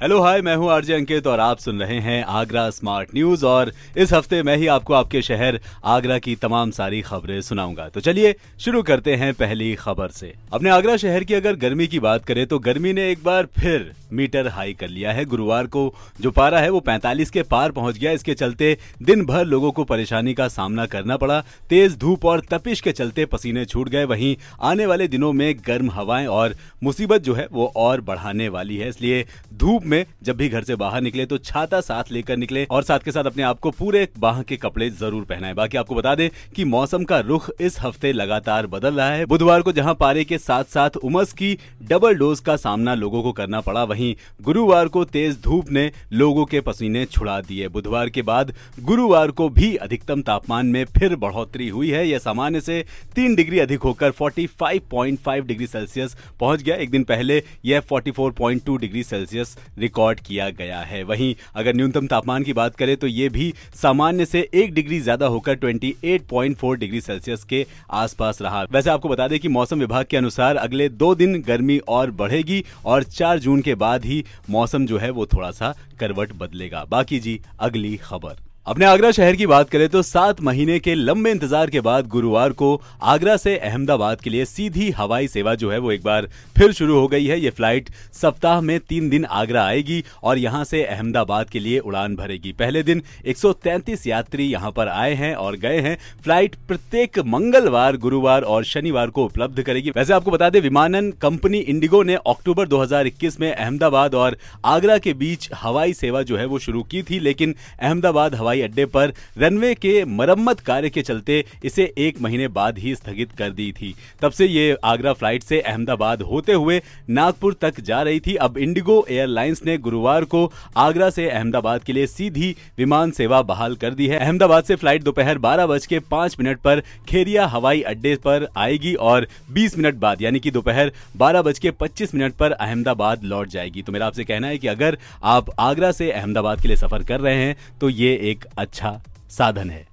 hello hi मैं हूँ RJ अंकित और आप सुन रहे हैं आगरा स्मार्ट न्यूज़ और इस हफ़्ते मैं ही आपको आपके शहर आगरा की तमाम सारी खबरें सुनाऊँगा। तो चलिए शुरू करते हैं पहली खबर से। अपने आगरा शहर की अगर गर्मी की बात करें तो गर्मी ने एक बार फिर मीटर हाई कर लिया है। गुरुवार को जो पारा है वो 45 के पार पहुँच गया। इसके चलते दिन भर लोगों को परेशानी का सामना करना पड़ा। तेज धूप और तपिश के चलते पसीने छूट गए। वहीं आने वाले दिनों में गर्म हवाएँ और मुसीबत जो है वो और बढ़ाने वाली है। इसलिए धूप में जब भी घर से बाहर निकले तो छाता साथ लेकर निकले और साथ के साथ अपने आप को पूरे बाह के कपड़े ज़रूर पहनाए। बाकी आपको बता दें कि मौसम का रुख इस हफ़्ते लगातार बदल रहा है। बुधवार को जहाँ पारे के साथ साथ उमस की डबल डोज का सामना लोगों को करना पड़ा, वहीं गुरुवार को तेज धूप ने लोगों के पसीने छुड़ा दिए। बुधवार के बाद गुरुवार को भी अधिकतम तापमान में फिर बढ़ोतरी हुई है। यह सामान्य से तीन डिग्री अधिक होकर 45.5 डिग्री सेल्सियस पहुँच गया। एक दिन पहले यह 44.2 डिग्री सेल्सियस रिकॉर्ड किया गया है। वहीं अगर न्यूनतम तापमान की बात करें तो ये भी सामान्य से एक डिग्री ज़्यादा होकर 28.4 डिग्री सेल्सियस के आसपास रहा। वैसे आपको बता दें कि मौसम विभाग के अनुसार अगले दो दिन गर्मी और बढ़ेगी और चार जून के बाद ही मौसम जो है वो थोड़ा सा करवट बदलेगा। बाकी जी, अगली खबर। अपने आगरा शहर की बात करें तो सात महीने के लंबे इंतज़ार के बाद गुरुवार को आगरा से अहमदाबाद के लिए सीधी हवाई सेवा जो है वो एक बार फिर शुरू हो गई है। ये फ़्लाइट सप्ताह में तीन दिन आगरा आएगी और यहाँ से अहमदाबाद के लिए उड़ान भरेगी। पहले दिन 133 यात्री यहाँ पर आए हैं और गए हैं। फ़्लाइट प्रत्येक मंगलवार, गुरुवार और शनिवार को उपलब्ध करेगी। वैसे आपको बता दें, विमानन कंपनी इंडिगो ने अक्टूबर 2021 में अहमदाबाद और आगरा के बीच हवाई सेवा जो है वो शुरू की थी, लेकिन अहमदाबाद हवाई हवाई अड्डे पर रनवे के मरम्मत कार्य के चलते इसे एक महीने बाद ही स्थगित कर दी थी। तब से ये आगरा फ़्लाइट से अहमदाबाद होते हुए नागपुर तक जा रही थी। अब इंडिगो एयरलाइंस ने गुरुवार को आगरा से अहमदाबाद के लिए सीधी विमान सेवा बहाल कर दी है। अहमदाबाद से फ़्लाइट दोपहर बारह बज के पाँच मिनट पर खेरिया हवाई अड्डे पर आएगी और बीस मिनट बाद, यानी कि दोपहर बारह बज के पच्चीस मिनट पर अहमदाबाद लौट जाएगी। तो मेरा आपसे कहना है कि अगर आप आगरा से अहमदाबाद के लिए सफ़र कर रहे हैं तो ये एक अच्छा साधन है।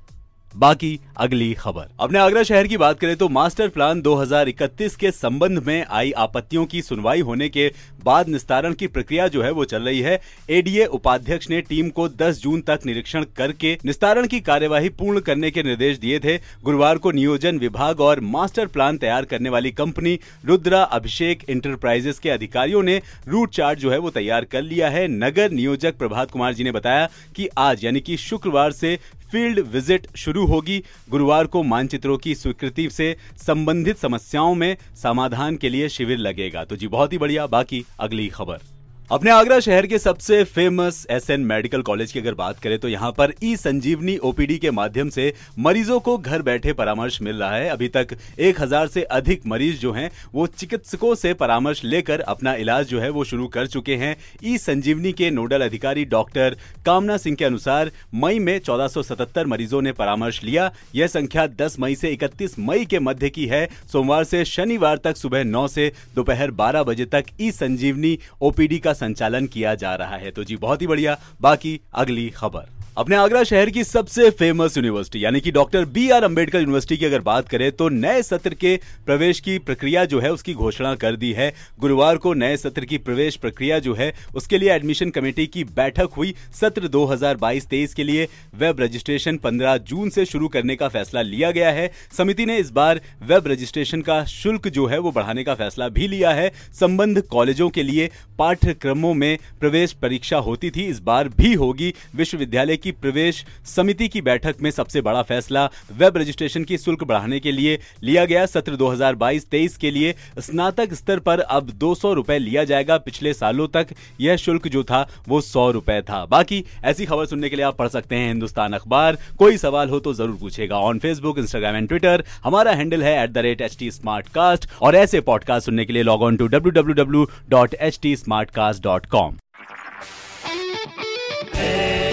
बाकी अगली खबर। अपने आगरा शहर की बात करें तो मास्टर प्लान 2031 के संबंध में आई आपत्तियों की सुनवाई होने के बाद निस्तारण की प्रक्रिया जो है वो चल रही है। एडीए उपाध्यक्ष ने टीम को 10 जून तक निरीक्षण करके निस्तारण की कार्यवाही पूर्ण करने के निर्देश दिए थे। गुरुवार को नियोजन विभाग और मास्टर प्लान तैयार करने वाली कंपनी रुद्रा अभिषेक इंटरप्राइजेस के अधिकारियों ने रूट चार्ट जो है वो तैयार कर लिया है। नगर नियोजक प्रभात कुमार जी ने बताया कि आज यानी कि शुक्रवार से फ़ील्ड विज़िट शुरू होगी। गुरुवार को मानचित्रों की स्वीकृति से संबंधित समस्याओं में समाधान के लिए शिविर लगेगा। तो जी, बहुत ही बढ़िया। बाकी अगली खबर। अपने आगरा शहर के सबसे famous S N medical college की अगर बात करें तो यहाँ पर ई संजीवनी ओपीडी के माध्यम से मरीजों को घर बैठे परामर्श मिल रहा है। अभी तक एक हज़ार से अधिक मरीज़ जो हैं, वो चिकित्सकों से परामर्श लेकर अपना इलाज जो है वो शुरू कर चुके हैं। ई संजीवनी के नोडल अधिकारी डॉक्टर कामना सिंह के अनुसार मई में चौदह मरीजों ने परामर्श लिया। यह संख्या दस मई से इकतीस मई के मध्य की है। सोमवार से शनिवार तक सुबह नौ से दोपहर बारह बजे तक ई संजीवनी ओपीडी का संचालन किया जा रहा है। तो जी बहुत ही बढ़िया। बाकी अगली खबर। अपने आगरा शहर की सबसे फ़ेमस यूनिवर्सिटी यानी कि doctor B R Ambedkar university की अगर बात करें तो नए सत्र के प्रवेश की प्रक्रिया जो है, उसकी घोषणा कर दी है। गुरुवार को नए सत्र की प्रवेश प्रक्रिया जो है, उसके लिए एडमिशन कमेटी की बैठक हुई सत्र 2022-23 के लिए। वेब रजिस्ट्रेशन 15 जून से शुरू करने का फैसला लिया गया है। समिति ने इस बार वेब रजिस्ट्रेशन का शुल्क जो है, वो बढ़ाने का फैसला भी लिया है। संबंध कॉलेजों के लिए पाठ्यक्रमों में प्रवेश परीक्षा होती थी, इस बार भी होगी। विश्वविद्यालय की प्रवेश समिति की बैठक में सबसे बड़ा फैसला वेब रजिस्ट्रेशन की शुल्क बढ़ाने के लिए लिया गया। सत्र 2022-23 के लिए स्नातक स्तर पर अब दो सौ लिया जाएगा। पिछले सालों तक यह शुल्क जो था, वो सौ रुपए था। बाकी ऐसी खबर सुनने के लिए आप पढ़ सकते हैं हिंदुस्तान अखबार। कोई सवाल हो तो ज़रूर पूछेगा on Facebook Instagram and Twitter हमारा हैंडल है एट और ऐसे पॉडकास्ट सुनने के लिए log on to W W W dot H T Smartcast dot com